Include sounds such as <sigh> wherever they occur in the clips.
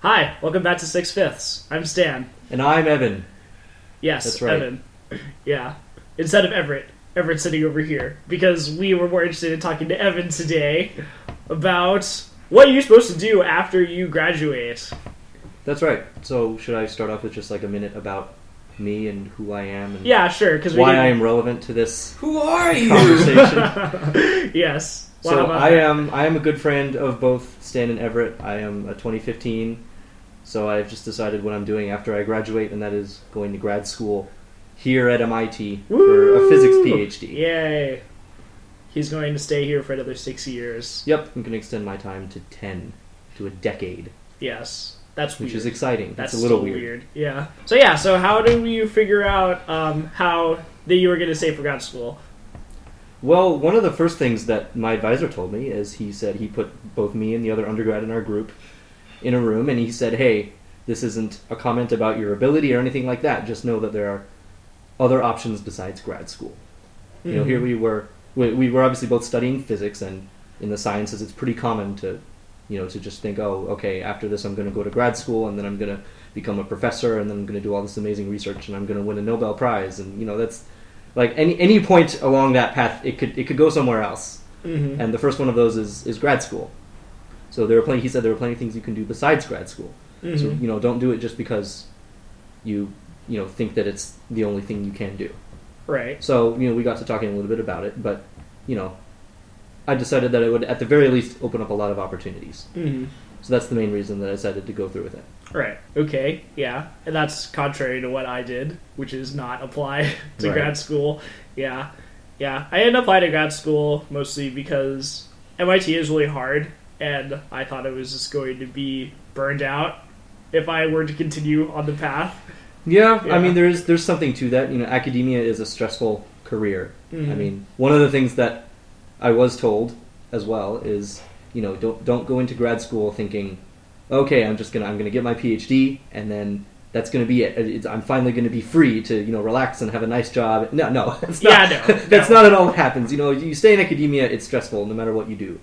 Hi, welcome back to Six Fifths. I'm Stan. And I'm Evan. Yes, That's right. Evan. <clears throat> Yeah. Instead of Everett. Everett sitting over here. Because we were more interested in talking to Evan today about what you're supposed to do after you graduate. That's right. So should I start off with just like a minute about me and who I am and Yeah, sure, because why I am relevant to this <laughs> Who are you? conversation? <laughs> yes. Well, so I am I am a good friend of both Stan and Everett. I am a 2015. So I've just decided what I'm doing after I graduate, and that is going to grad school here at MIT for a physics PhD. Yay. He's going to stay here for another six years. Yep, I'm going to extend my time to 10, to a decade, Yes. That's which is exciting. That's it's a little still weird. Yeah. So yeah. So how do you figure out um, how that you were going to stay for grad school? Well, one of the first things that my advisor told me is he said he put both me and the other undergrad in our group in a room and he said, "Hey, this isn't a comment about your ability or anything like that. Just know that there are other options besides grad school." You know, here we were we, we were obviously both studying physics and in the sciences it's pretty common to you know, to just think, "Oh, okay, after this I'm going to go to grad school and then I'm going to become a professor and then I'm going to do all this amazing research and I'm going to win a Nobel Prize." And you know, that's like any any point along that path it could it could go somewhere else Mhm. and the first one of those is, is grad school so there are plenty he said there are plenty of things you can do besides grad school so Mhm. you know don't do it just because you you know think that it's the only thing you can do Right. so you know we got to talking a little bit about it but you know i decided that it would at the very least open up a lot of opportunities hmm so that's the main reason that i decided to go through with it Right. Okay. Yeah. And that's contrary to what I did, which is not apply <laughs> to Right. grad school. Yeah. Yeah. I didn't apply to grad school mostly because MIT is really hard, and I thought it was just going to be burned out if I were to continue on the path. yeah, Yeah. i mean there's there's something to that you know academia is a stressful career I Mhm. mean, one of the things that I was told as well is, you know, don't don't go into grad school thinking, okay, I'm just gonna I'm gonna get my PhD and then that's gonna be it. It's, I'm finally gonna be free to you know relax and have a nice job. No, no, <laughs> <laughs> that's not, Yeah, no, that's no. not at all what happens. You know, you stay in academia, it's stressful no matter what you do.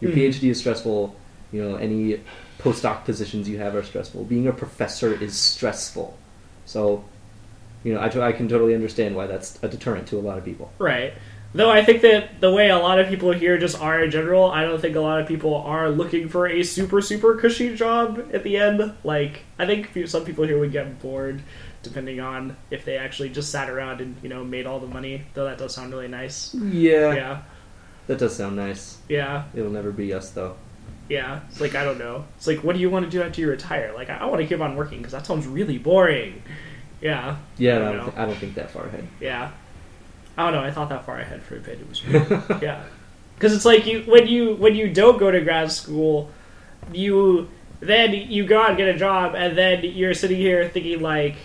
Your Mhm. PhD is stressful. You know, any postdoc positions you have are stressful. Being a professor is stressful. So, you know, I, I can totally understand why that's a deterrent to a lot of people. Right. Though I think that the way a lot of people here just are in general, I don't think a lot of people are looking for a super super cushy job at the end. Like I think some people here would get bored, depending on if they actually just sat around and you know made all the money. Though that does sound really nice. Yeah, Yeah, that does sound nice. yeah, It'll never be us though. yeah. It's like I don't know. It's like what do you want to do after you retire? Like I, I want to keep on working because that sounds really boring. Yeah, Yeah, I I don't don't, know. thi- I don't think that far ahead. Yeah. I don't know. I thought that far ahead for a bit. It was weird. <laughs> yeah. Because it's like you when you when you don't go to grad school, you then you go out and get a job, and then you're sitting here thinking like.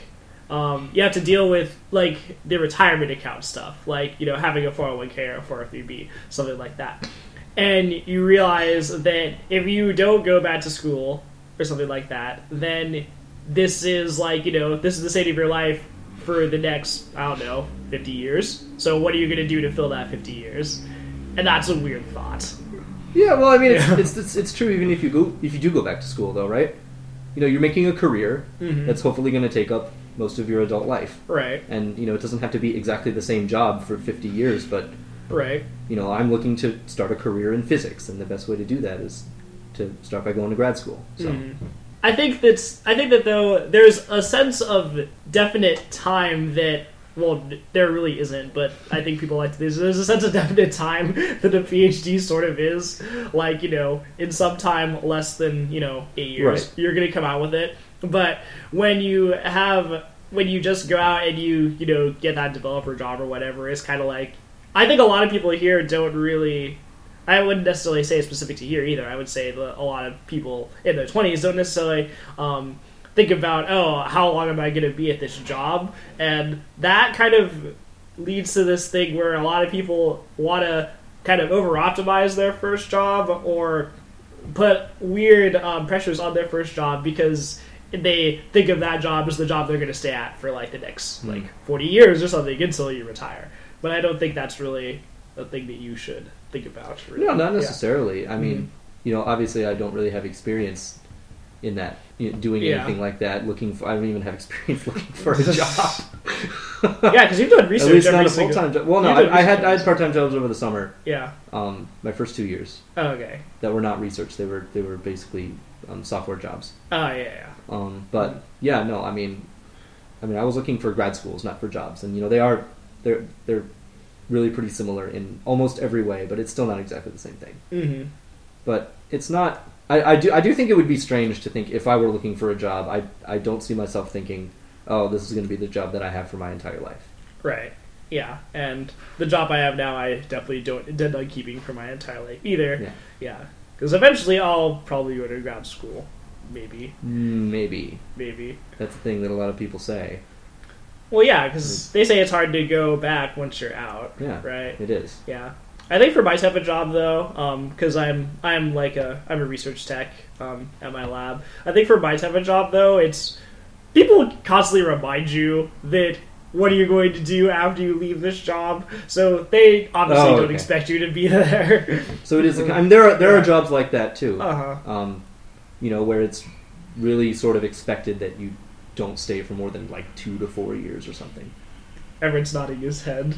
Um, you have to deal with like the retirement account stuff, like you know having a 401k or a 403b, something like that, and you realize that if you don't go back to school or something like that, then this is like you know this is the state of your life for the next I don't know fifty years. So what are you going to do to fill that fifty years? And that's a weird thought. Yeah, well, I mean, it's, Yeah. it's, it's it's true even if you go if you do go back to school though, right? You know, you're making a career Mhm. that's hopefully going to take up most of your adult life, Right, and you know, it doesn't have to be exactly the same job for 50 years, but right, you know, I'm looking to start a career in physics, and the best way to do that is to start by going to grad school. So. Mhm. I think that's. I think that though there's a sense of definite time that. Well, there really isn't, but I think people like to. There's, there's a sense of definite time <laughs> that a PhD sort of is. Like, you know, in some time less than, you know, eight years, Right. you're going to come out with it. But when you have. When you just go out and you, you know, get that developer job or whatever, it's kind of like. I think a lot of people here don't really I wouldn't necessarily say it's specific to here either. I would say that a lot of people in their twenties don't necessarily um, think about, oh, how long am I going to be at this job, and that kind of leads to this thing where a lot of people want to kind of over optimize their first job or put weird um, pressures on their first job because they think of that job as the job they're going to stay at for like the next Hmm. like 40 years or something until you retire but i don't think that's really a thing that you should think about really. No, not Yeah. necessarily. I mean, Mhm. you know, obviously, I don't really have experience in that you know, doing Yeah. anything like that. Looking for I don't even have experience <laughs> looking for a job. <laughs> Yeah, because you've done research. At least not a full time job. Well, no, I, I had. I had part time jobs over the summer. Yeah. Um, my first two years Oh, okay. that were not research. They were they were basically um, software jobs. Oh yeah, yeah. Um, but yeah, no, I mean, I mean, I was looking for grad schools, not for jobs, and you know they are they're they're really pretty similar in almost every way, but it's still not exactly the same thing. Mm-hmm. But it's not. I, I do I do think it would be strange to think if I were looking for a job, I I don't see myself thinking, oh, this is going to be the job that I have for my entire life. Right. Yeah, and the job I have now, I definitely don't intend on keeping for my entire life either. Yeah. Yeah, because eventually I'll probably go to grad school. Maybe, Mm, Maybe maybe. that's the thing that a lot of people say. Well, yeah, because they say it's hard to go back once you're out. Yeah. Right. It is. Yeah. I think for my type of job though, because I'm I'm like a I'm a research tech um, at my lab. I think for my type of job though, it's people constantly remind you that what are you going to do after you leave this job. So they obviously Oh, don't expect you to be <laughs> there. So it is. A, I mean, there are there Yeah. are jobs like that too. uh huh. um, you know, where it's really sort of expected that you don't stay for more than like two to four years or something. Everyone's nodding his head.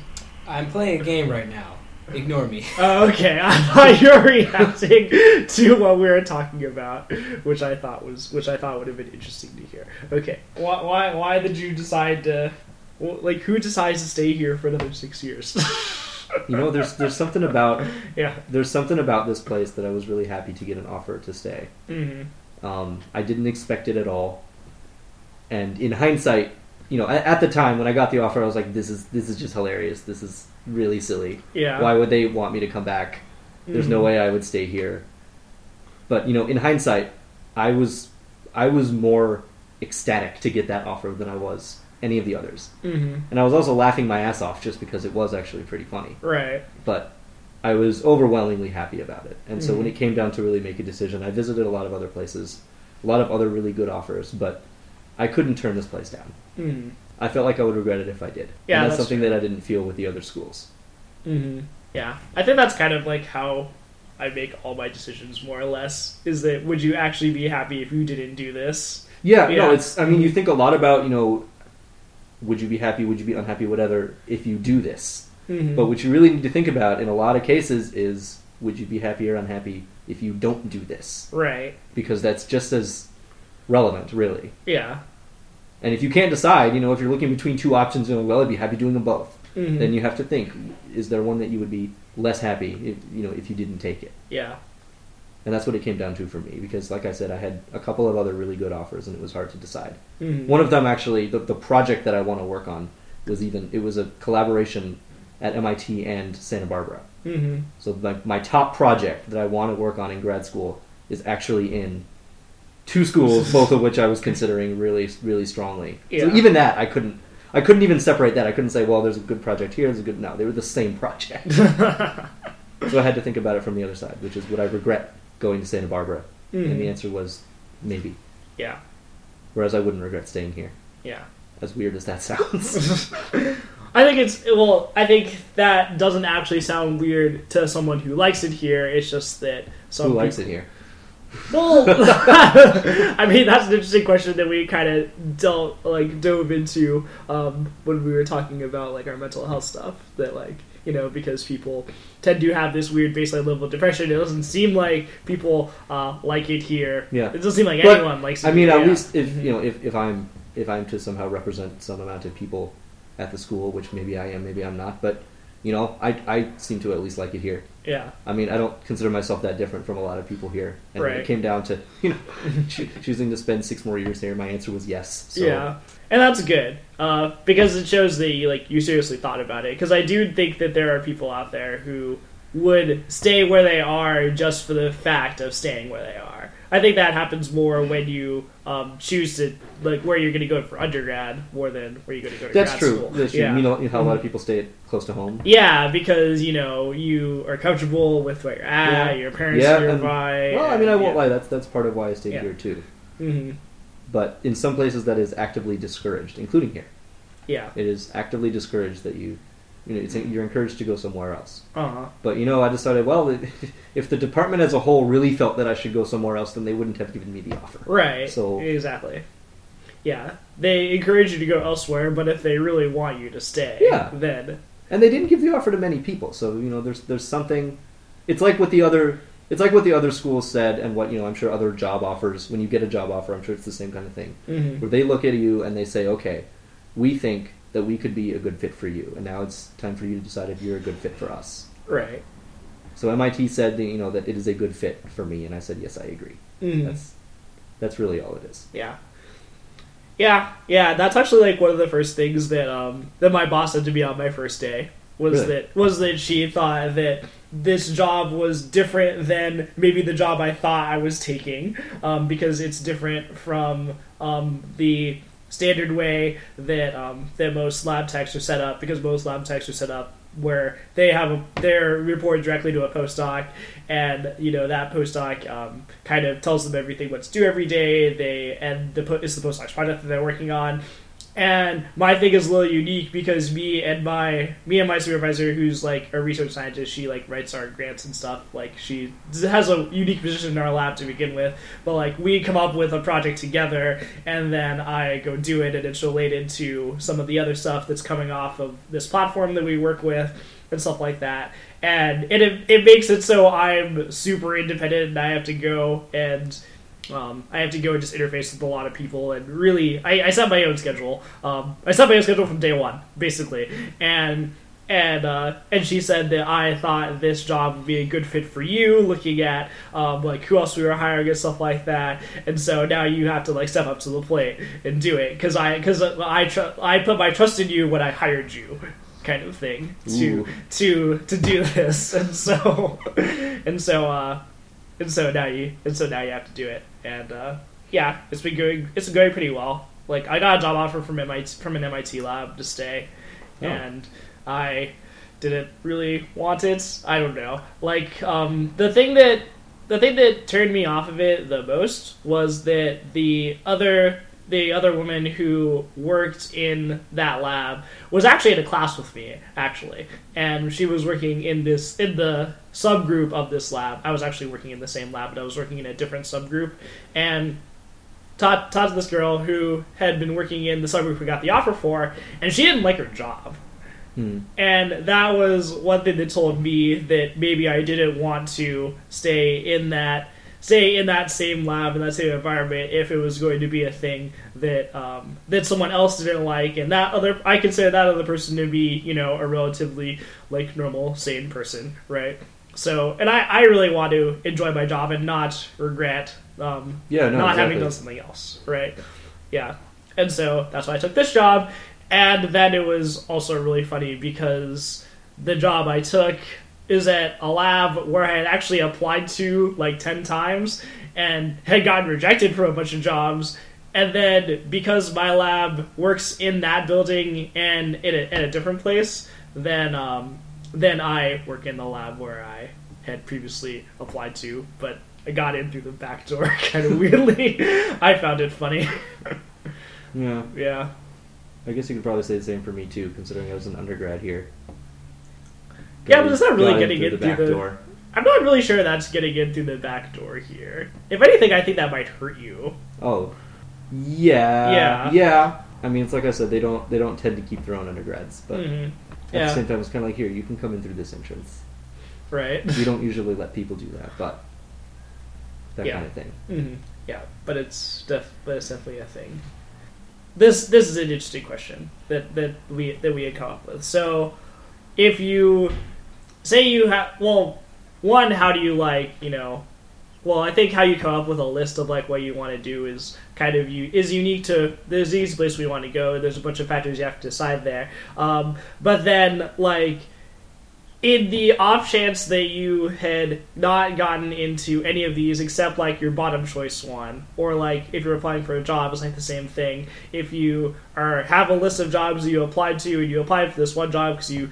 I'm playing a game right now. Ignore me. <laughs> Oh, okay, <laughs> I thought you were reacting to what we were talking about, which I thought was which I thought would have been interesting to hear. Okay, why why, why did you decide to well, like who decides to stay here for another six years? <laughs> You know, there's there's something about yeah. there's something about this place that I was really happy to get an offer to stay. Mm-hmm. Um, I didn't expect it at all, and in hindsight, you know, at, at the time when I got the offer, I was like, "This is this is just hilarious. This is really silly. Yeah. Why would they want me to come back? There's no Mhm. way I would stay here." But you know, in hindsight, I was I was more ecstatic to get that offer than I was any of the others. Mhm. And I was also laughing my ass off just because it was actually pretty funny. Right. But I was overwhelmingly happy about it. And so when Mhm. it came down to really make a decision, I visited a lot of other places, a lot of other really good offers, but I couldn't turn this place down. Mm-hmm. I felt like I would regret it if I did. Yeah, and that's, that's something that I didn't feel with the other schools. Mm-hmm. Yeah, I think that's kind of like how I make all my decisions, more or less. Is that would you actually be happy if you didn't do this? Yeah, Yeah. no, it's. I mean, you think a lot about you know, would you be happy? Would you be unhappy? Whatever. If you do this, Mm-hmm. but what you really need to think about in a lot of cases is, would you be happy or unhappy if you don't do this? right. Because that's just as relevant, really. Yeah. And if you can't decide, you know, if you're looking between two options, you know, well, I'd be happy doing them both. Mhm. Then you have to think: is there one that you would be less happy, if, you know, if you didn't take it? Yeah. And that's what it came down to for me, because, like I said, I had a couple of other really good offers, and it was hard to decide. Mhm. One of them, actually, the, the project that I want to work on was even it was a collaboration at MIT and Santa Barbara. Mhm. So my, my top project that I want to work on in grad school is actually in two schools, <laughs> both of which I was considering really, really strongly. So even that, I couldn't, I couldn't even separate that. I couldn't say, well, there's a good project here, there's a good. No, they were the same project. <laughs> so I had to think about it from the other side, which is would I regret going to Santa Barbara? And the Mhm. answer was maybe. Yeah. Whereas I wouldn't regret staying here. Yeah. As weird as that sounds. <laughs> I think it's well. I think that doesn't actually sound weird to someone who likes it here. It's just that some Who likes it here? Well, <laughs> I mean that's an interesting question that we kind of dealt like dove into um, when we were talking about like our mental health stuff. That like you know because people tend to have this weird baseline level of depression. It doesn't seem like people uh, like it here. Yeah. it doesn't seem like But, anyone likes it. I mean, at Yeah. least if you know, if, if I'm if I'm to somehow represent some amount of people at the school, which maybe I am, maybe I'm not, but you know, I I seem to at least like it here. Yeah, I mean, I don't consider myself that different from a lot of people here. And when Right. it came down to <laughs> you know <laughs> choo- choosing to spend six more years here, my answer was yes. So, Yeah, and that's good uh, because it shows that you like you seriously thought about it. Because I do think that there are people out there who would stay where they are just for the fact of staying where they are. I think that happens more when you um, choose to like where you're going to go for undergrad more than where you're going to go to that's grad true. school. That's true. Yeah. You know, you know how a lot of people stay close to home. Yeah, because you know you are comfortable with where you're at. Yeah. Your parents Yeah, are and- nearby. Well, I mean, I won't yeah. lie. That's that's part of why I stayed here too. hmm But in some places, that is actively discouraged, including here. Yeah. It is actively discouraged that you You know, it's, you're encouraged to go somewhere else. Uh huh. But you know, I decided, well, <laughs> if the department as a whole really felt that I should go somewhere else, then they wouldn't have given me the offer. Right. So- exactly. Yeah, they encourage you to go elsewhere, but if they really want you to stay, Yeah. then And they didn't give the offer to many people, so you know, there's there's something. It's like what the other. It's like what the other schools said, and what you know. I'm sure other job offers. When you get a job offer, I'm sure it's the same kind of thing. Mhm. where they look at you and they say, okay, we think that we could be a good fit for you, and now it's time for you to decide if you're a good fit for us. right. So MIT said, that, you know, that it is a good fit for me, and I said, yes, I agree. Mhm. That's that's really all it is. Yeah. Yeah, yeah, that's actually like one of the first things that um that my boss said to me on my first day was Really? that was that she thought that this job was different than maybe the job I thought I was taking um, because it's different from um, the standard way that um, that most lab techs are set up because most lab techs are set up where they have a, they're reported directly to a postdoc and you know that postdoc um, kind of tells them everything what to do every day. They and the it's the postdoc's project that they're working on and my thing is a little unique because me and my me and my supervisor who's like a research scientist she like writes our grants and stuff. Like she has a unique position in our lab to begin with. But like we come up with a project together and then i go do it and it's related to some of the other stuff that's coming off of this platform that we work with and stuff like that. And it, it makes it so i'm super independent and i have to go and um, I have to go and just interface with a lot of people, and really, I, I set my own schedule. Um, I set my own schedule from day one, basically, and and uh, and she said that I thought this job would be a good fit for you, looking at um, like who else we were hiring and stuff like that. And so now you have to like step up to the plate and do it because I because I tr- I put my trust in you when I hired you, kind of thing to Ooh. to to do this. <laughs> And so and so uh, and so now you and so now you have to do it. And uh, yeah it's been going it's been going pretty well. Like i got a job offer from MIT, from an mit lab to stay. Oh. and i didn't really want it. I don't know. Like um, the thing that the thing that turned me off of it the most was that the other the other woman who worked in that lab was actually in a class with me actually. And she was working in this in the subgroup of this lab. I was actually working in the same lab but i was working in a different subgroup. And taught taught this girl who had been working in the subgroup we got the offer for and she didn't like her job. Hmm. and that was one thing that told me that maybe I didn't want to stay in that stay in that same lab in that same environment if it was going to be a thing that um, that someone else didn't like and that other I consider that other person to be you know a relatively like normal sane person right? So and I, I really want to enjoy my job and not regret um, Yeah, no, not having done something else, right? Yeah, and so that's why I took this job, and then it was also really funny because the job I took is at a lab where I had actually applied to like ten times and had gotten rejected from a bunch of jobs. And then because my lab works in that building and in a, in a different place, then um, then I work in the lab where I had previously applied to, but I got in through the back door <laughs> kind of weirdly. I found it funny. <laughs> Yeah, yeah. I guess you could probably say the same for me too, considering I was an undergrad here. Yeah, but it's not really getting through in the through back the- door. I'm not really sure that's getting in through the back door here. If anything, I think that might hurt you. Oh, yeah, Yeah. yeah. I mean, it's like I said, they don't they don't tend to keep their own undergrads, but hmm at the same time, it's kind of like here, you can come in through this entrance. Right. We don't usually let people do that, but that Yeah. kind of thing. hmm Yeah, but it's def- but it's definitely a thing. This this is an interesting question that that we that we had come up with. So, if you say you have well, one, how do you like you know? Well, I think how you come up with a list of like what you want to do is kind of you is unique to there's these place we want to go. There's a bunch of factors you have to decide there. Um, but then like in the off chance that you had not gotten into any of these except like your bottom choice one or like if you're applying for a job it's like the same thing if you are have a list of jobs you applied to and you applied for this one job because you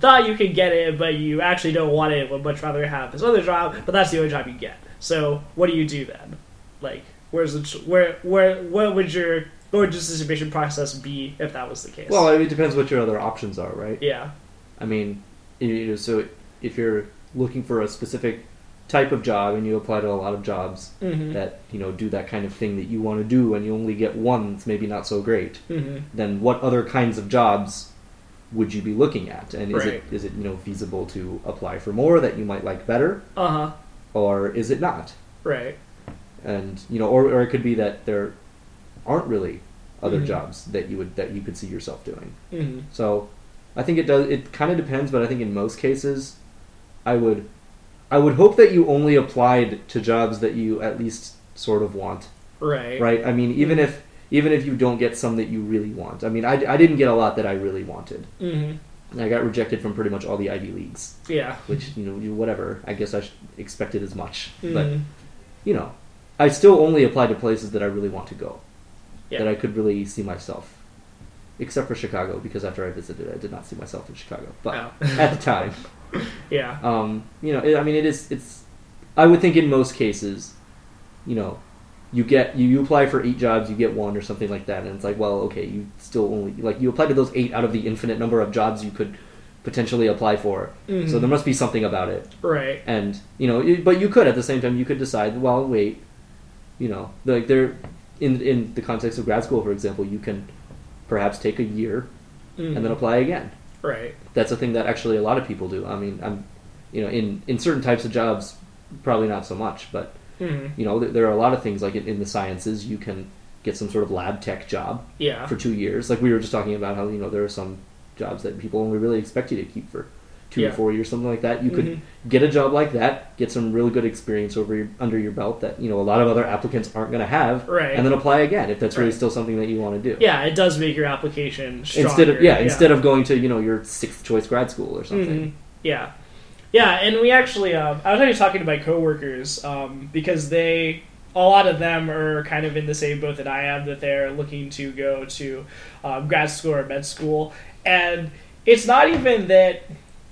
thought you could get it but you actually don't want it would much rather have this other job but that's the only job you get so what do you do then like where's the where where what would your what would your decision process be if that was the case Well, it depends what your other options are, right? yeah I mean, you know, so if you're looking for a specific type of job and you apply to a lot of jobs Mm-hmm. that you know do that kind of thing that you want to do and you only get one that's maybe not so great mm-hmm. then what other kinds of jobs would you be looking at and is Right. it is it you know feasible to apply for more that you might like better Uh huh. or is it not Right. and you know or, or it could be that there aren't really other Mhm. jobs that you would that you could see yourself doing Mm-hmm. so I think it does. It kind of depends, but I think in most cases, I would, I would hope that you only applied to jobs that you at least sort of want, Right. right? I mean, even if even if you don't get some that you really want. I mean, I, I didn't get a lot that I really wanted. Mm-hmm. I got rejected from pretty much all the Ivy leagues, Yeah. which you know, whatever. I guess I expected as much, but Mhm. you know, I still only applied to places that I really want to go, Yeah. that I could really see myself. Except for Chicago, because after I visited, I did not see myself in Chicago. But Oh. <laughs> at the time, <laughs> yeah. um, you know, it, I mean, it is. It's. I would think in most cases, you know, you get you, you apply for eight jobs, you get one or something like that, and it's like, well, okay, you still only like you apply to those eight out of the infinite number of jobs you could potentially apply for. Mhm. So there must be something about it, Right. and you know, you- but you could at the same time you could decide, well, wait, you know, like there, in in the context of grad school, for example, you can perhaps take a year Mhm. and then apply again Right. that's a thing that actually a lot of people do. I mean, I'm, you know, in in certain types of jobs, probably not so much, but Mm-hmm. you know, th- there are a lot of things like in, in the sciences, you can get some sort of lab tech job Yeah. for two years. Like we were just talking about how you know there are some jobs that people only really expect you to keep for two Yeah. to four years, something like that. You Mhm. could get a job like that, get some really good experience over your, under your belt that you know a lot of other applicants aren't going to have, Right. and then apply again if that's really still something that you want to do. Yeah, it does make your application stronger. Instead of yeah, instead of going to you know your sixth choice grad school or something. Mhm. Yeah, yeah, and we actually, um, I was actually talking to my coworkers um, because they, a lot of them are kind of in the same boat that I am, that they're looking to go to um, grad school or med school, and it's not even that.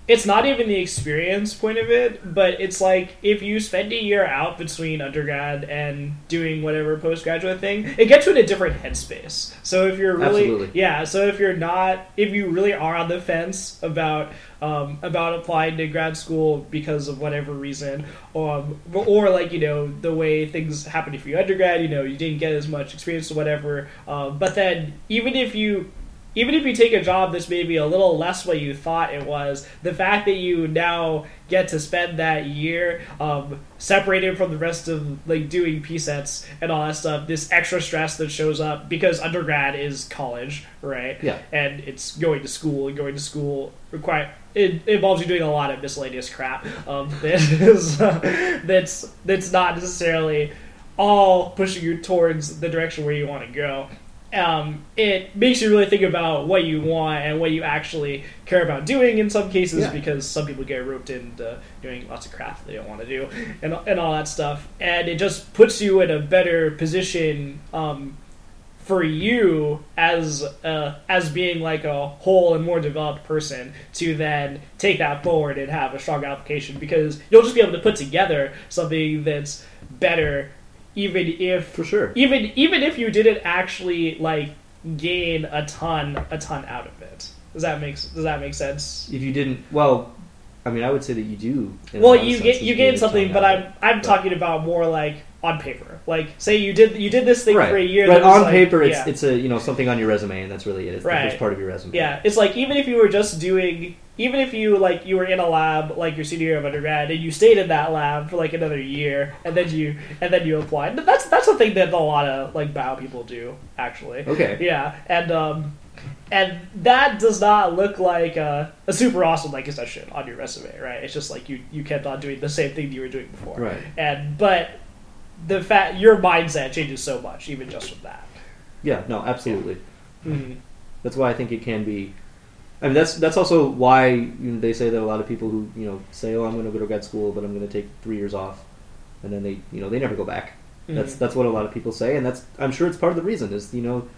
It's not even the experience point of it, but it's like if you spend a year out between undergrad and doing whatever postgraduate thing, it gets you in a different headspace. So if you're really, Absolutely. yeah, so if you're not, if you really are on the fence about um, about applying to grad school because of whatever reason, um, or like you know the way things happened for you undergrad, you know you didn't get as much experience or whatever. Um, but then even if you even if you take a job that's maybe a little less what you thought it was, the fact that you now get to spend that year um, separated from the rest of like doing P sets and all that stuff, this extra stress that shows up because undergrad is college, right? Yeah. And it's going to school and going to school require it involves you doing a lot of miscellaneous crap um, <laughs> that is, <laughs> that's that's not necessarily all pushing you towards the direction where you want to go um, it makes you really think about what you want and what you actually care about doing in some cases Yeah. because some people get roped into doing lots of crap they don't want to do and, and all that stuff and it just puts you in a better position um, for you as uh, as being like a whole and more developed person to then take that forward and have a strong application because you'll just be able to put together something that's better even if For sure. even even if you didn't actually like gain a ton a ton out of it does that make does that make sense If you didn't, well, I mean, I would say that you do. well you get you gain something but i'm i'm But- talking about more like on paper like say you did you did this thing right. for a year Right on like- paper, it's yeah. it's a you know something on your resume, and that's really it. It's Right. the first part of your resume. Yeah, it's like even if you were just doing, even if you like you were in a lab like your senior year of undergrad and you stayed in that lab for like another year and then you and then you applied. That's that's a thing that a lot of like bio people do actually. Okay. Yeah, and um, and that does not look like a, a super awesome like accession on your resume, right? It's just like you you kept on doing the same thing you were doing before, Right. And but the fact your mindset changes so much even just with that. Yeah. No. Absolutely. Mm-hmm. That's why I think it can be. I mean, that's that's also why you know, they say that a lot of people who you know say, "Oh, I'm going to go to grad school, but I'm going to take three years off," and then they you know they never go back. That's Mhm. that's what a lot of people say, and that's I'm sure it's part of the reason is you know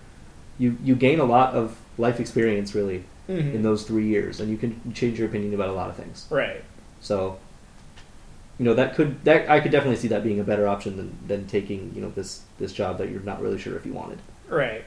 you you gain a lot of life experience really Mhm. in those three years, and you can change your opinion about a lot of things. right. So, you know, that could that I could definitely see that being a better option than, than taking you know this this job that you're not really sure if you wanted. Right.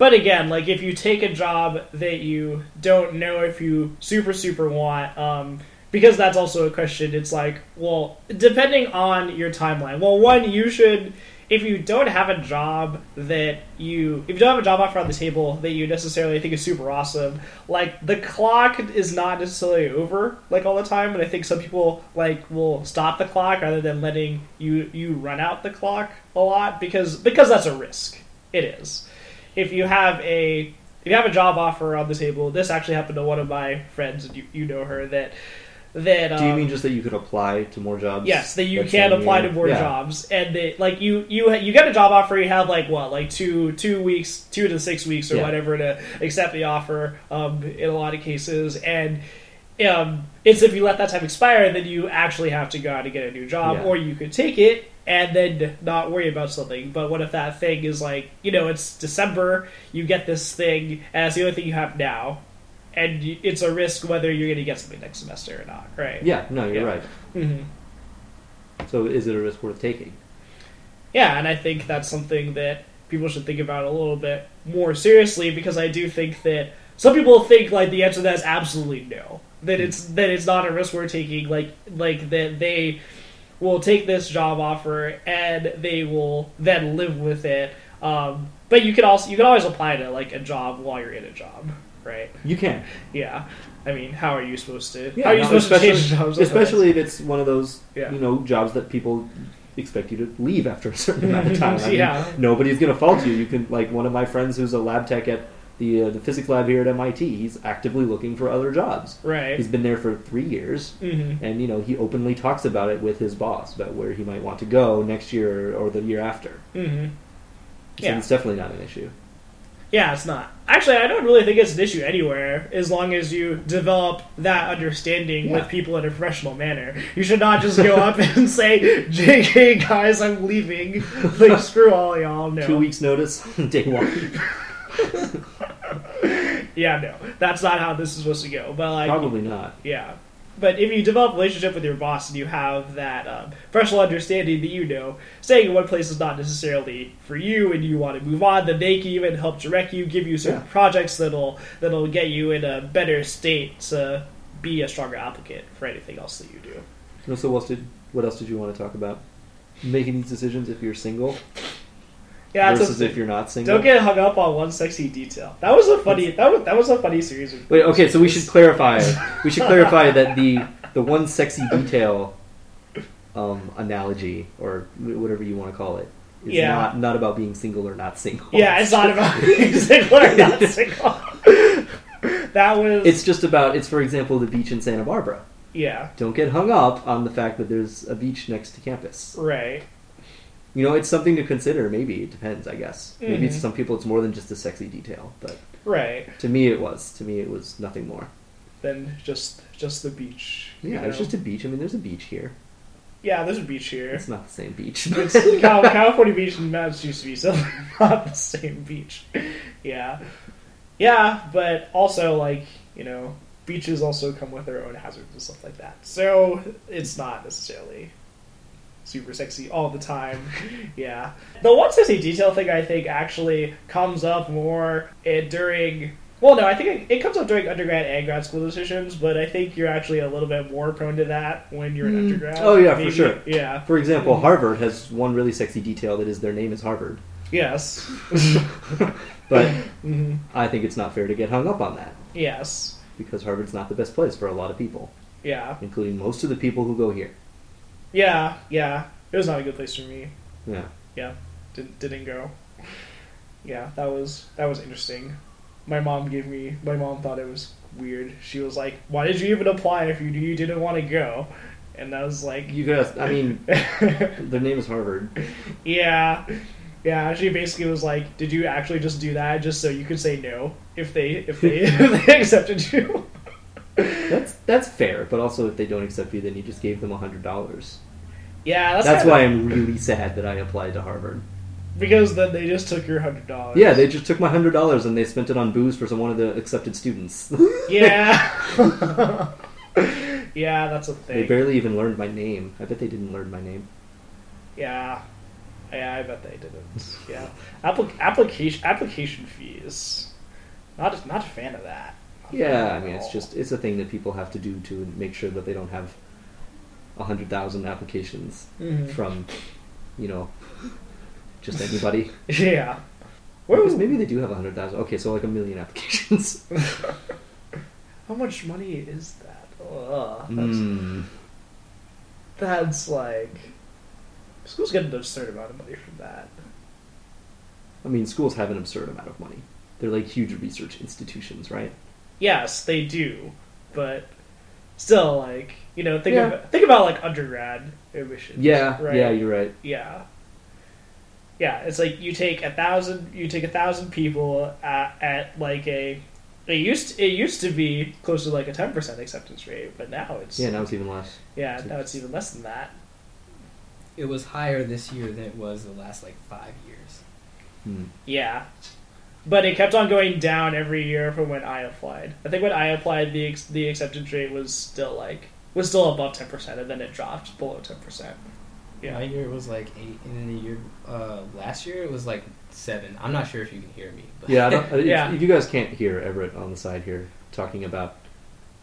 But again, like if you take a job that you don't know if you super super want, um, because that's also a question. It's like, well, depending on your timeline. Well, one, you should if you don't have a job that you if you don't have a job offer on the table that you necessarily think is super awesome like the clock is not necessarily over like all the time and i think some people like will stop the clock rather than letting you you run out the clock a lot because because that's a risk it is if you have a if you have a job offer on the table this actually happened to one of my friends and you, you know her that that Do you um, mean just that you could apply to more jobs? Yes, that you can apply year? to more Yeah. jobs, and they, like you, you, you get a job offer. You have like what, like two, two weeks, two to six weeks or Yeah. whatever to accept the offer. Um, in a lot of cases, and um, it's if you let that time expire, then you actually have to go out and get a new job, Yeah. or you could take it and then not worry about something. But what if that thing is like, you know, it's December, you get this thing, and it's the only thing you have now. And it's a risk whether you're going to get something next semester or not, right? Yeah, no, you're Yeah. right. hmm So is it a risk worth taking? Yeah, and I think that's something that people should think about a little bit more seriously because I do think that some people think like the answer to that is absolutely no. That it's that it's not a risk we're taking. Like like that they will take this job offer and they will then live with it. Um, but you can also you can always apply to like a job while you're in a job, right? You can. Yeah. I mean, how are you supposed to? Yeah, how are you supposed to especially, change jobs? <laughs> especially if it's one of those Yeah. you know jobs that people expect you to leave after a certain amount of <laughs> time. I mean, Yeah. nobody's going to fault you. You can like one of my friends who's a lab tech at the uh, the physics lab here at MIT. He's actively looking for other jobs. right. He's been there for three years, hmm and you know he openly talks about it with his boss about where he might want to go next year or the year after. Mm-hmm. So Yeah. it's definitely not an issue. Yeah, it's not. Actually, I don't really think it's an issue anywhere as long as you develop that understanding Yeah. with people in a professional manner. You should not just go up and say, JK, guys, I'm leaving. Like, <laughs> screw all y'all. No. Two weeks notice, <laughs> day one. <laughs> Yeah, no. That's not how this is supposed to go. But, like, Probably not. yeah. But if you develop a relationship with your boss and you have that um, professional understanding that you know staying in one place is not necessarily for you and you want to move on, then they can even help direct you, give you certain Yeah. projects that'll that'll get you in a better state to be a stronger applicant for anything else that you do. No, So what else did what else did you want to talk about? Making these decisions if you're single Yeah, that's a versus if you're not single. Don't get hung up on one sexy detail. That was a funny. That was that was a funny series. Wait, okay, so we should clarify. We should clarify that the <laughs> the one sexy detail um, analogy or whatever you want to call it is Yeah. not not about being single or not single. Yeah, it's not about <laughs> being single or not single. <laughs> that was. It's just about it's for example the beach in Santa Barbara. yeah. Don't get hung up on the fact that there's a beach next to campus. Right. You know, it's something to consider. Maybe it depends. I guess maybe Mhm. to some people it's more than just a sexy detail, but Right. to me it was. To me it was nothing more. Than just just the beach. Yeah, it's just a beach. I mean, there's a beach here. yeah. There's a beach here. It's not the same beach. It's <laughs> California Beach and Massachusetts Beach, so <laughs> not the same beach. Yeah, yeah, but also like you know, beaches also come with their own hazards and stuff like that. So it's not necessarily super sexy all the time. <laughs> Yeah, the one sexy detail thing I think actually comes up more during. Well, no, I think it, it comes up during undergrad and grad school decisions, but I think you're actually a little bit more prone to that when you're an Mm. undergrad. Oh, yeah, for sure. Yeah. For example, Mhm. Harvard has one really sexy detail that is their name is Harvard. Yes. <laughs> But hmm I think it's not fair to get hung up on that Yes. because Harvard's not the best place for a lot of people, Yeah. including most of the people who go here. Yeah. Yeah. It was not a good place for me. Yeah. Yeah. Didn't didn't go. Yeah. That was that was interesting. My mom gave me. My mom thought it was weird. She was like, "Why did you even apply if you knew you didn't want to go?" And I was like, You guys, I mean, <laughs> their name is Harvard. yeah. Yeah, she basically was like, "Did you actually just do that just so you could say no if they if they, <laughs> if they accepted you?" That's that's fair, but also if they don't accept you, then you just gave them a hundred dollars. Yeah, that's, That's why I'm really sad that I applied to Harvard. because then they just took your hundred dollars. Yeah, they just took my hundred dollars and they spent it on booze for some one of the accepted students. <laughs> Yeah. <laughs> yeah, that's a thing. they barely even learned my name. I bet they didn't learn my name. Yeah. Yeah, I bet they didn't. Yeah, Appli- application application fees. Not not a fan of that. Not a fan Yeah, I mean, it's just it's a thing that people have to do to make sure that they don't have a hundred thousand applications Mhm. from, you know, just anybody. <laughs> yeah. Because maybe they do have a hundred thousand. Okay, so like a million applications. <laughs> <laughs> How much money is that? Ugh, that's, Mm. that's like schools get an absurd amount of money from that. I mean, schools have an absurd amount of money. They're like huge research institutions, right? Yes, they do, but still, like you know, think Yeah. about think about like undergrad admissions. Yeah, right? yeah, you're right. yeah, yeah. It's like you take a thousand, you take a thousand people at, at like a. It used it used to be close to like a ten percent acceptance rate, but now it's Yeah, now it's even less. yeah now it's even less than that. It was higher this year than it was the last like five years. Hmm. Yeah. But it kept on going down every year from when I applied. I think when I applied, the ex- the acceptance rate was still like was still above ten percent, and then it dropped below ten percent. Yeah. My year was like eight, and then the year uh, last year it was like seven. I'm not sure if you can hear me. But Yeah, I don't, <laughs> if, Yeah. if you guys can't hear Everett on the side here talking about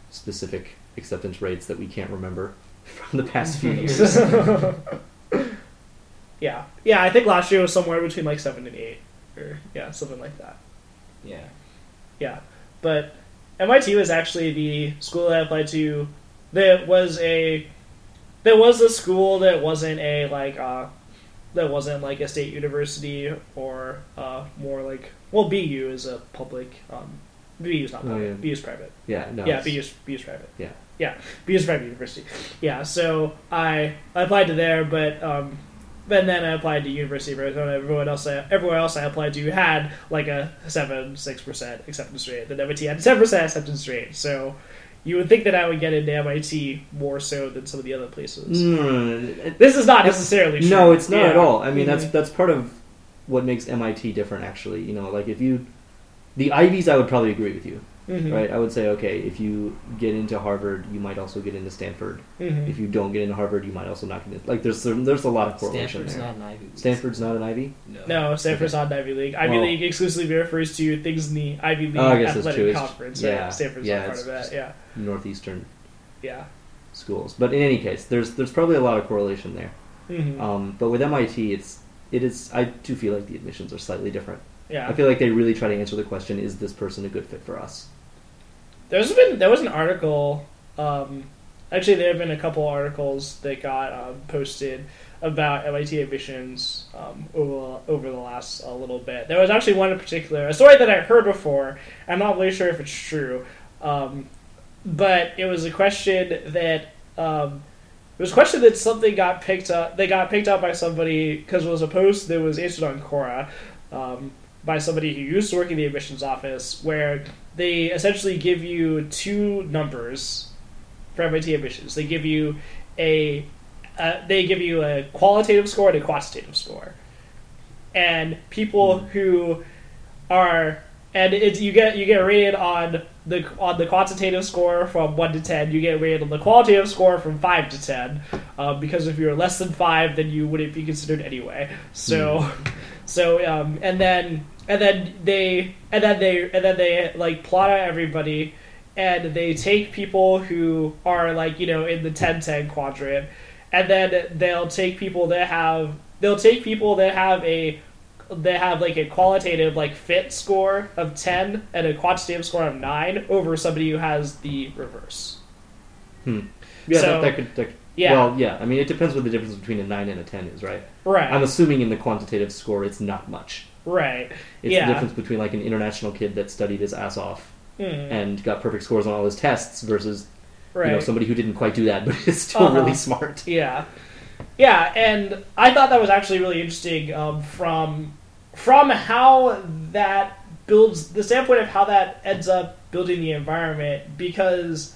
specific acceptance rates that we can't remember <laughs> from the past few <laughs> years. yeah, yeah. I think last year was somewhere between like seven and eight, or yeah, something like that. yeah. Yeah, but MIT was actually the school that I applied to. There was a there was a school that wasn't a like uh that wasn't like a state university or uh more like well BU is a public um BU is not Oh, public yeah. BU is private Yeah, no. yeah BU is, BU is private Yeah. yeah BU is private university yeah so I I applied to there but um and then I applied to University of Arizona. Everyone else, I, everywhere else I applied to had like a seven, six percent acceptance rate. Then MIT had seven percent acceptance rate. So you would think that I would get into MIT more so than some of the other places. No, This is not necessarily true. No, it's not Yeah. at all. I mean, that's Mhm. that's part of what makes MIT different. Actually, you know, like if you, the Ivies, I would probably agree with you, Mhm. right? I would say, okay, if you get into Harvard, you might also get into Stanford. Mhm. If you don't get into Harvard, you might also not get into. Like, there's some, there's a lot of correlation Stanford's there. not an Ivy. League. Stanford's not an Ivy. No. No, Stanford's not an Ivy League. Ivy Well- League exclusively refers to things in the Ivy League Oh, I guess that's athletic true. It's- conference. yeah, right? Stanford's yeah, not part of that. Yeah, Northeastern yeah. schools. But in any case, there's there's probably a lot of correlation there. Mhm. Um, but with MIT, it's it is. I do feel like the admissions are slightly different. yeah. I feel like they really try to answer the question: Is this person a good fit for us? There's been there was an article. Um, actually, there have been a couple articles that got um, posted about MIT admissions um, over over the last a little bit. There was actually one in particular, a story that I heard before. I'm not really sure if it's true, um, but it was a question that um, it was a question that something got picked up. They got picked up by somebody because it was a post that was answered on Quora um, by somebody who used to work in the admissions office, where they essentially give you two numbers for MIT admissions. They give you a uh, they give you a qualitative score and a quantitative score, and people who are and it's you get you get rated on the on the quantitative score from one to ten. You get rated on the qualitative score from five to ten, um, because if you're less than five, then you wouldn't be considered anyway. So, so um, and then and then they and then they and then they like plot out everybody, and they take people who are like you know in the 10-10 quadrant, and then they'll take people that have they'll take people that have a they have like a qualitative like fit score of 10 and a quantitative score of 9 over somebody who has the reverse Hmm. Yeah, So- that, that could. That, could- yeah Well, yeah. I mean, it depends what the difference between a nine and a ten is, right? right I'm assuming in the quantitative score, it's not much. Right It's Yeah. the difference between like an international kid that studied his ass off Mhm. and got perfect scores on all his tests versus right you know somebody who didn't quite do that <laughs> but is still Uh-huh. really smart. Yeah, yeah, and I thought that was actually really interesting um, from from how that builds the standpoint of how that ends up building the environment because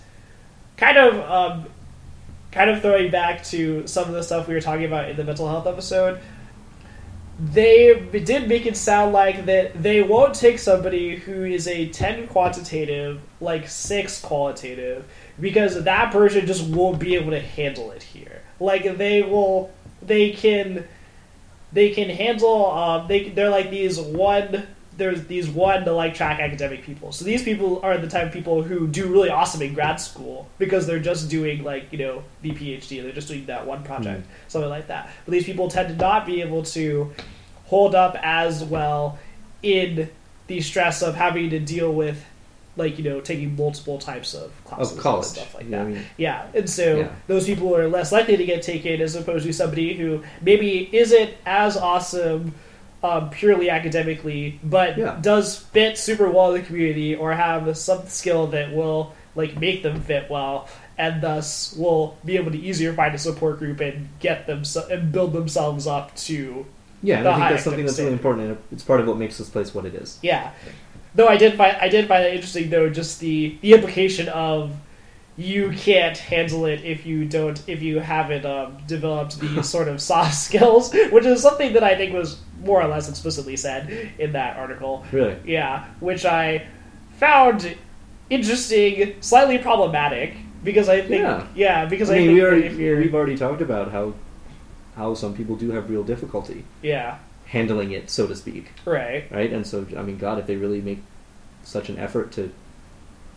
kind of um, kind of throwing back to some of the stuff we were talking about in the mental health episode they did make it sound like that they won't take somebody who is a 10 quantitative like 6 qualitative because that person just won't be able to handle it here like they will they can they can handle. Um, they they're like these one. There's these one to like track academic people. So these people are the type of people who do really awesome in grad school because they're just doing like you know the PhD. They're just doing that one project, something like that. But these people tend to not be able to hold up as well in the stress of having to deal with like you know taking multiple types of classes Of college. and stuff like that. mean? Yeah, and so Yeah. those people are less likely to get taken as opposed to somebody who maybe isn't as awesome um, purely academically, but Yeah. does fit super well in the community or have some skill that will like make them fit well, and thus will be able to easier find a support group and get them and build themselves up to Yeah, I think that's something that's really important, and it's part of what makes this place what it is. Yeah. Though I did find I did find it interesting though just the the implication of you can't handle it if you don't if you haven't um, developed the <laughs> sort of soft skills, which is something that I think was more or less explicitly said in that article. Really. Yeah, which I found interesting, slightly problematic because I think Yeah. yeah, because I, I mean, think we already we've already talked about how how some people do have real difficulty yeah handling it, so to speak, right right? And so, I mean, God, if they really make such an effort to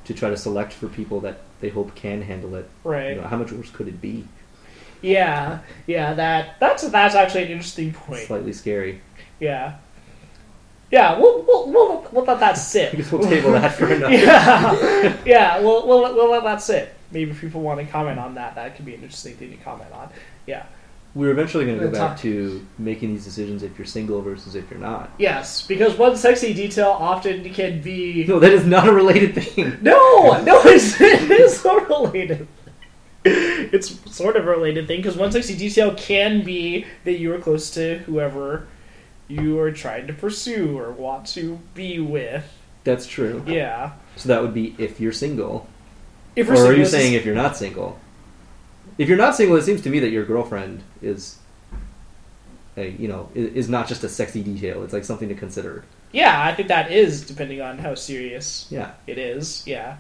to try to select for people that they hope can handle it, right you know, how much worse could it be? yeah yeah that that's that's actually an interesting point. Slightly scary. Yeah. Yeah, we'll, we'll, we'll, we'll let that sit. We'll table that for another. <laughs> yeah, yeah, we'll, we'll, we'll let that sit. Maybe if people want to comment on that, that could be an interesting thing to comment on. Yeah. We're eventually going to go back talk- to making these decisions if you're single versus if you're not. Yes, because one sexy detail often can be. No, that is not a related thing. <laughs> No, no, it's, it is so related. It's sort of a related thing because one sexy detail can be that you are close to whoever you are trying to pursue or want to be with. That's true. Yeah. So that would be if you're single. If Or we're are single, you this is- saying if you're not single? If you're not single, it seems to me that your girlfriend is, a, you know, is not just a sexy detail. It's like something to consider. Yeah, I think that is depending on how serious Yeah. it is. Yeah,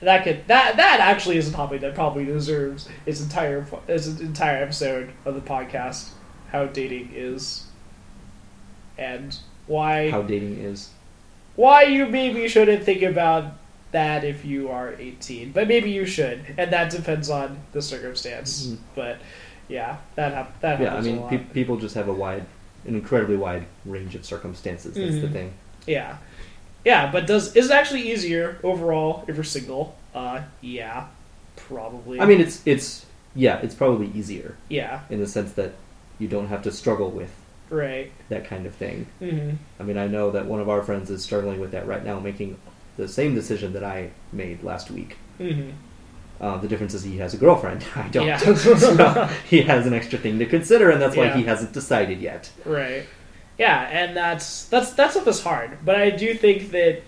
that could that that actually is a topic that probably deserves its entire its entire episode of the podcast. How dating is, and why How dating is. why you maybe shouldn't think about that if you are 18, but maybe you should, and that depends on the circumstance. Mhm. But yeah, that hap- that Yeah, I happens mean, pe- people just have a wide, an incredibly wide range of circumstances. That's the Mhm. thing. Yeah. Yeah, but does is it actually easier overall if you're single? Uh yeah. Probably. I mean, it's it's yeah, it's probably easier yeah, in the sense that you don't have to struggle with right. that kind of thing. hmm I mean, I know that one of our friends is struggling with that right now, making the same decision that I made last week. hmm Uh, the difference is he has a girlfriend. <laughs> I don't. Yeah. <laughs> so <laughs> he has an extra thing to consider, and that's why Yeah. he hasn't decided yet. Right. Yeah, and that's that's that stuff is hard. But I do think that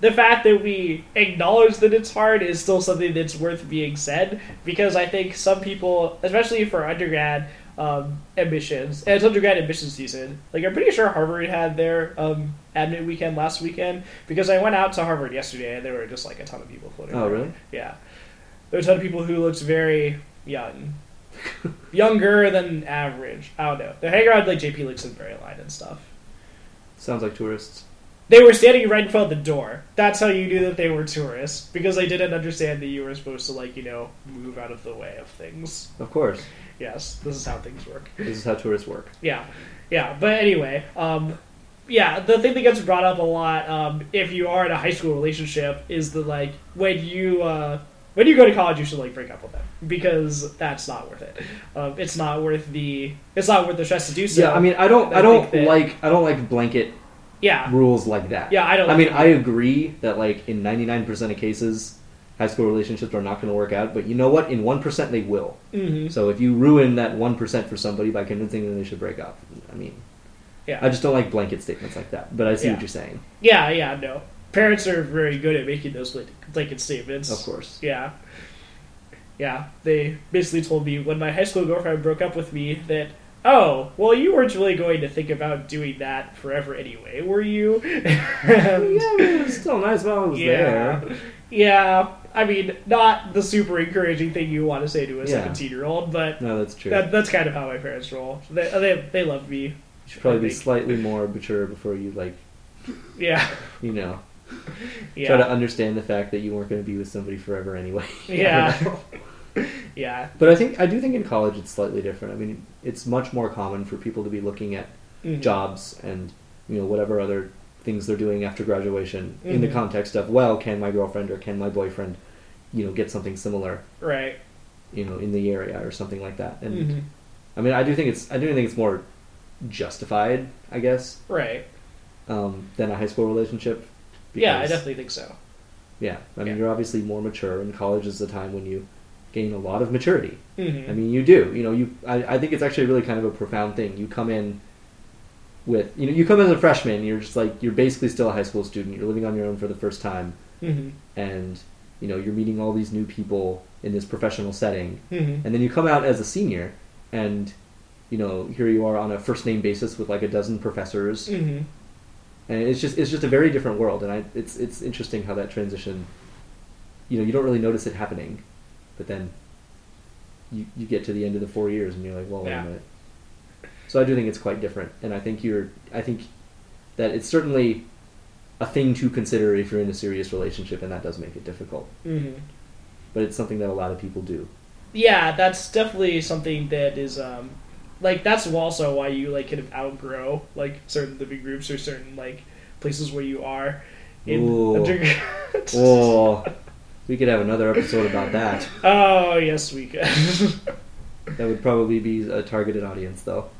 the fact that we acknowledge that it's hard is still something that's worth being said because I think some people, especially for undergrad um, admissions, and it's undergrad admission season. Like I'm pretty sure Harvard had their um, admit weekend last weekend because I went out to Harvard yesterday and there were just like a ton of people floating. Oh, around. really? Yeah, there were a ton of people who looked very young, <laughs> younger than average. I don't know. They're hanging around like JP Licks and Berryline and stuff. Sounds like tourists. They were standing right in front of the door. That's how you knew that they were tourists because they didn't understand that you were supposed to like you know move out of the way of things. Of course, Yes, this is how things work. this is how tourists work. Yeah, yeah. But anyway, um, yeah, the thing that gets brought up a lot um, if you are in a high school relationship is the like when you uh, when you go to college, you should like break up with them because that's not worth it. Um, it's not worth the it's not worth the stress to do so. yeah, I mean, I don't, I I, don't that- like, I don't like blanket yeah, rules like that. yeah. I don't. I like mean. I agree that like in ninety nine percent of cases, high school relationships are not going to work out. But you know what? In one percent, they will. Mhm. So if you ruin that one percent for somebody by convincing them they should break up, I mean, Yeah. I just don't like blanket statements like that. But I see Yeah. what you're saying. Yeah, yeah, no. Parents are very good at making those blanket- blanket statements. Of course. Yeah. Yeah, they basically told me when my high school girlfriend broke up with me that, oh, well, you weren't really going to think about doing that forever anyway, were you? <laughs> And- yeah, I mean, it's still nice while I was yeah. there. Yeah, I mean, not the super encouraging thing you want to say to a Yeah. 17 year old, but No, that's true. that, that's kind of how my parents roll. They, they, they love me You should probably I be think. slightly more mature before you like, Yeah. you know, Yeah. <laughs> try to understand the fact that you weren't going to be with somebody forever anyway. <laughs> I don't yeah. know. <laughs> yeah. But I think I do think in college it's slightly different. I mean, it's much more common for people to be looking at Mhm. jobs and you know whatever other things they're doing after graduation in the Mhm. context of well, can my girlfriend or can my boyfriend, you know, get something similar, Right. you know, in the area or something like that. And Mhm. I mean, I do think it's I do think it's more justified, I guess, Right. um, than a high school relationship. Yeah, I definitely think so. Yeah, I mean, Yeah. you're obviously more mature, and college is the time when you gain a lot of maturity. Mhm. I mean, you do. You know, you. I, I think it's actually really kind of a profound thing. You come in with, you know, you come as a freshman. You're just like you're basically still a high school student. You're living on your own for the first time, Mhm. and you know you're meeting all these new people in this professional setting. Mhm. And then you come out as a senior, and you know here you are on a first name basis with like a dozen professors, Mhm. and it's just it's just a very different world. And I it's it's interesting how that transition. You know, you don't really notice it happening, but then you you get to the end of the four years and you're like, well, wait Yeah. a minute. So I do think it's quite different, and I think you're I think that it's certainly a thing to consider if you're in a serious relationship, and that does make it difficult. Mhm. But it's something that a lot of people do. Yeah, that's definitely something that is um like that's also why you like kind of outgrow like certain living groups or certain like places where you are in Ooh. <laughs> Oh, we could have another episode about that. oh yes, we could. <laughs> That would probably be a targeted audience, though.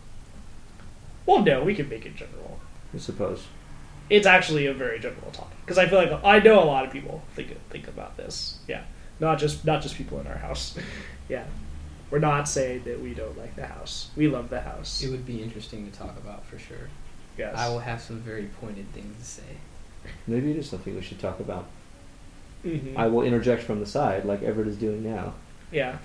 Well, no, we can make it general. I suppose. It's actually a very general topic because I feel like I know a lot of people think think about this. Yeah, not just not just people in our house. <laughs> yeah, we're not saying that we don't like the house. We love the house. It would be interesting to talk about for sure. Yes. I will have some very pointed things to say. Maybe it is something we should talk about. Mhm. I will interject from the side, like Everett is doing now. Yeah.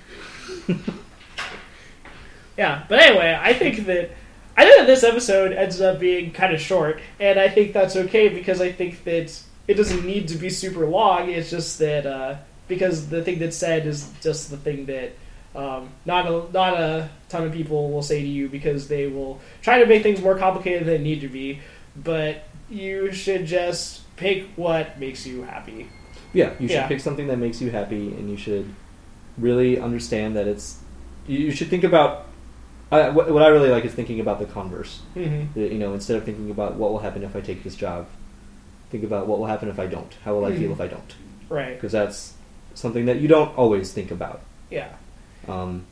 <laughs> yeah, but anyway, I think that I think that this episode ends up being kind of short, and I think that's okay because I think that it doesn't need to be super long. It's just that uh, because the thing that's said is just the thing that um, not a not a ton of people will say to you because they will try to make things more complicated than they need to be. But you should just pick what makes you happy. Yeah, you should Yeah. pick something that makes you happy, and you should really understand that it's. You should think about. I, what, what I really like is thinking about the converse. Mm-hmm. You know, instead of thinking about what will happen if I take this job, think about what will happen if I don't. How will I feel Mhm. if I don't? Right. Because that's something that you don't always think about. Yeah. Um,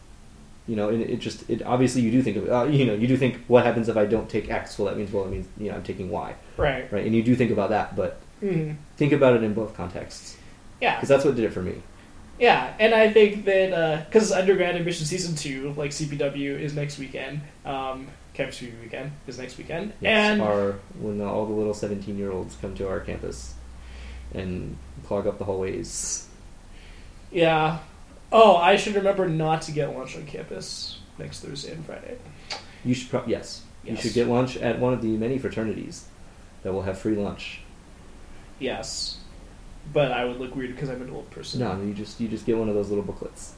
you know, and it just it obviously you do think of uh, you know you do think what happens if I don't take X? Well, that means well it means you know I'm taking Y, Right. right? And you do think about that, but Mm-hmm. think about it in both contexts Yeah. because that's what did it for me. Yeah, and I think that because undergrad admission season two, like CPW, is next weekend. Um, Campus Preview weekend is next weekend, Yes, and our when all the little seventeen year olds come to our campus and clog up the hallways. yeah. Oh, I should remember not to get lunch on campus next Thursday and Friday. You should pro- yes, you should get lunch at one of the many fraternities that will have free lunch. Yes, but I would look weird because I'm an old person. No, you just you just get one of those little booklets.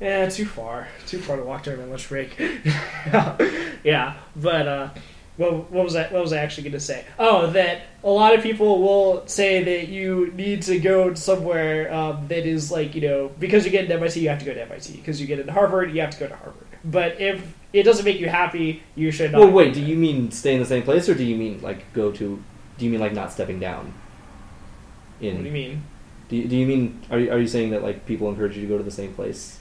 Yeah, too far. Too far to walk during my lunch break. <laughs> yeah, but uh, what, what was I? What was I actually going to say? Oh, that a lot of people will say that you need to go somewhere um, that is like you know because you get into MIT, you have to go to MIT. Because you get into Harvard, you have to go to Harvard. But if it doesn't make you happy, you should not. Well, wait. Do you mean stay in the same place, or do you mean like go to? Do you mean like not stepping down? In What do you mean? Do you, do you mean are you, are you saying that like people encourage you to go to the same place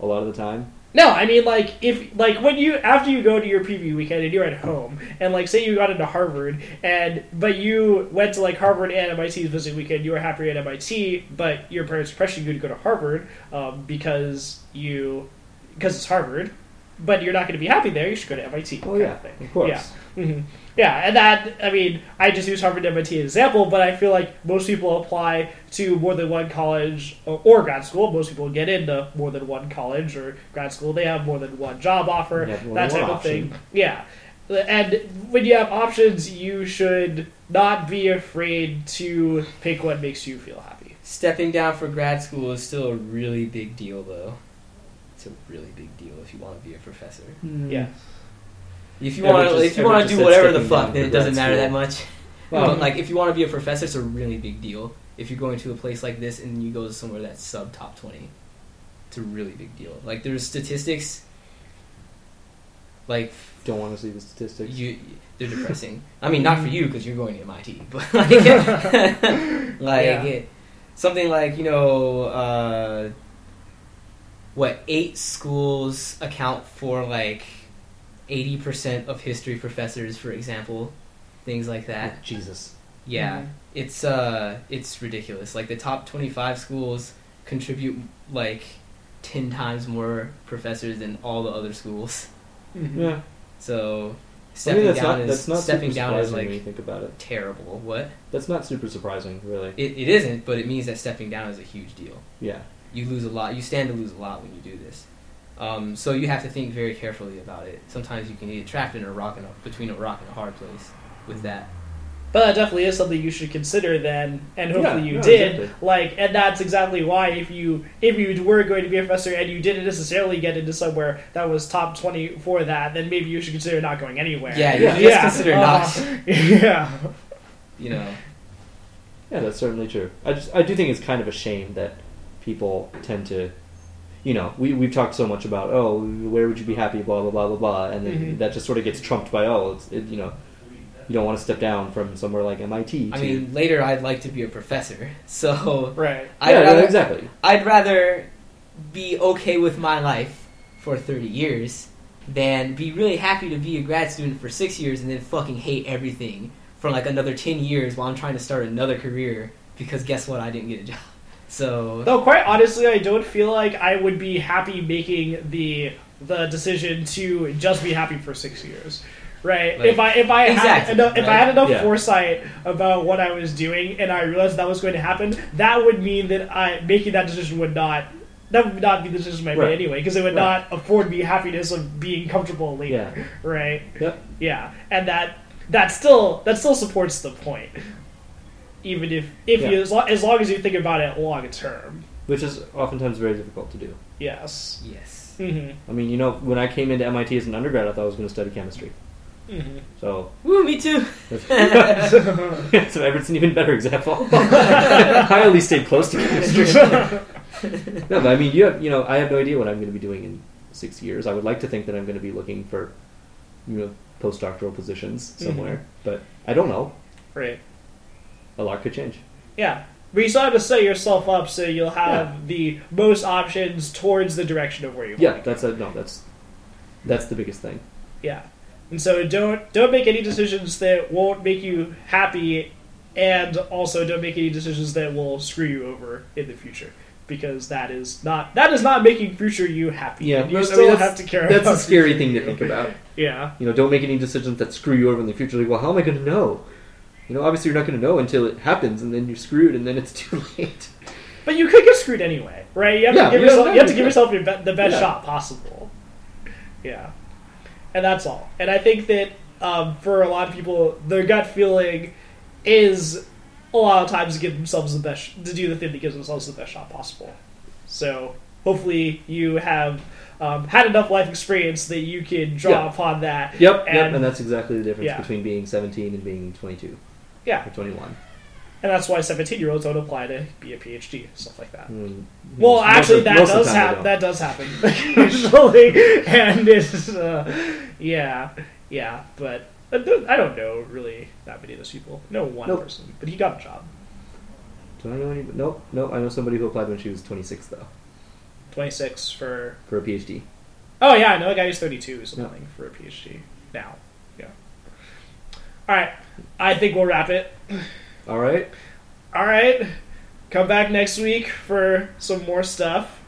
a lot of the time? No, I mean like if like when you after you go to your preview weekend and you're at home and like say you got into Harvard and but you went to like Harvard and MIT's visit weekend, you were happy at MIT, but your parents pressured you to go to Harvard um, because you because it's Harvard, but you're not going to be happy there. You should go to MIT. Oh yeah, of thing. of course. Yeah. hmm Yeah, and that I mean, I just use Harvard and MIT as an example, but I feel like most people apply to more than one college or, or grad school. Most people get into more than one college or grad school. They have more than one job offer, You that type one of thing. Yeah, and when you have options, you should not be afraid to pick what makes you feel happy. Stepping down for grad school is still a really big deal, though. It's a really big deal if you want to be a professor. Yeah. If you want to, if you want to do whatever the fuck, then it doesn't grad matter that much. <laughs> Well, but like, if you want to be a professor, it's a really big deal. If you're going to a place like this and you go to somewhere that's sub top twenty, it's a really big deal. Like, there's statistics. Like Don't want to see the statistics. you, they're depressing. I mean, not for you because you're going to MIT, <laughs> but <laughs> like, like Yeah. something like you know, uh, what eight schools account for like eighty percent of history professors, for example, things like that. Jesus. Yeah, Mhm. it's uh, it's ridiculous. Like the top twenty-five schools contribute like ten times more professors than all the other schools. Mhm. Yeah. So I mean, stepping that's down not is that's not stepping down is surprising when you like think about it. terrible. What? That's not super surprising, really. It, it isn't, but it means that stepping down is a huge deal. Yeah. You lose a lot. You stand to lose a lot when you do this. Um, so you have to think very carefully about it. Sometimes you can get trapped in a rock and a, between a rock and a hard place with that. But that definitely is something you should consider then, and hopefully Yeah, you no, did. exactly. Like, and that's exactly why if you if you were going to be a professor and you didn't necessarily get into somewhere that was top twenty for that, then maybe you should consider not going anywhere. Yeah, Yeah. you just consider uh, not. <laughs> Yeah. You know. Yeah, that's certainly true. I just I do think it's kind of a shame that people tend to, you know, we we've talked so much about oh where would you be happy blah blah blah blah blah, and then Mhm. that just sort of gets trumped by oh it's it, you know, you don't want to step down from somewhere like MIT. To, I mean, later I'd like to be a professor. <laughs> So Right. I'd yeah, yeah, rather, exactly. I'd rather be okay with my life for 30 years than be really happy to be a grad student for six years and then fucking hate everything for like another 10 years while I'm trying to start another career because guess what? I didn't get a job. So, Though quite honestly, I don't feel like I would be happy making the the decision to just be happy for six years. Right. Like- if I if I had enough, if I had enough Yeah. foresight about what I was doing and I realized that was going to happen, that would mean that I making that decision would not that would not be the decision I made Right. anyway because it would Right. not afford me happiness of being comfortable later. Yeah. Right. Yep. Yeah, and that that still that still supports the point. Even if if Yeah. you as, lo- as long as you think about it long term. Which is oftentimes very difficult to do. Yes. yes. hmm I mean, you know, when I came into MIT as an undergrad, I thought I was going to study chemistry. hmm So, Woo, me too. that's, <laughs> so Everett's an even better example. <laughs> I at least stayed close to chemistry. <laughs> no, but I mean, you have, you know, I have no idea what I'm going to be doing in six years. I would like to think that I'm going to be looking for, you know, postdoctoral positions somewhere, but I don't know. right. A lot could change. Yeah. But you still have to set yourself up so you'll have the most options towards the direction of where you Yeah, want to that's a no. That's that's the biggest thing. Yeah. And so don't don't make any decisions that won't make you happy and also don't make any decisions that will screw you over in the future. Because that is not that is not making future you happy. Yeah, you I mean, still have to care That's a scary future thing to think about. Yeah. You know, don't make any decisions that screw you over in the future. Like, well, how am I going to know? You know, obviously you're not going to know until it happens, and then you're screwed, and then it's <laughs> too late. But you could get screwed anyway, right? You have Yeah, to give yeah, yourself you have to give yourself your be- the best Yeah. shot possible. Yeah, and that's all. And I think that um, for a lot of people, their gut feeling is a lot of times to give themselves the best to do the thing that gives themselves the best shot possible. So hopefully you have um, had enough life experience that you can draw Yeah. upon that. Yep, yep, And- and that's exactly the difference between being 17 and being 22 Yeah, or 21. and that's why seventeen-year-olds don't apply to be a PhD, stuff like that. Mm, Well, most- actually, most that the does time happen. don't. That does happen <laughs> occasionally, and it's uh, yeah, yeah. But I don't know really that many of those people. No one Nope. person, but he got a job. Do I know any? Nope, nope. I know somebody who applied when she was 26 though Twenty-six for. for a PhD. Oh yeah, I know a guy who's thirty-two who's Yeah. applying for a PhD now. Yeah. All right, I think we'll wrap it. All right. All right, come back next week for some more stuff.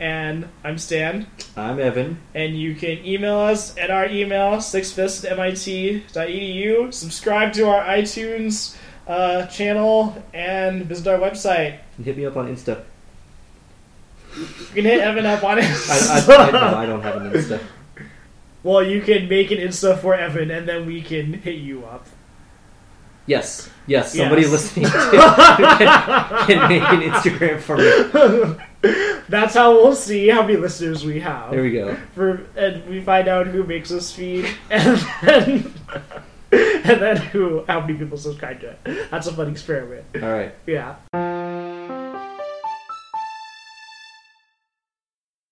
And I'm Stan. I'm Evan. And you can email us at our email, sixfist at mit.edu. Subscribe to our iTunes uh, channel and visit our website. And hit me up on Insta. You can hit Evan up on it. <laughs> I, I, I, no, I don't have an Insta. well, you can make an Insta for Evan, and then we can hit you up. Yes, yes. Somebody Yes. listening to <laughs> can, can make an Instagram for me. <laughs> That's how we'll see how many listeners we have. There we go. For and we find out who makes us feed, and then and then who how many people subscribe to it. That's a fun experiment. All right. Yeah.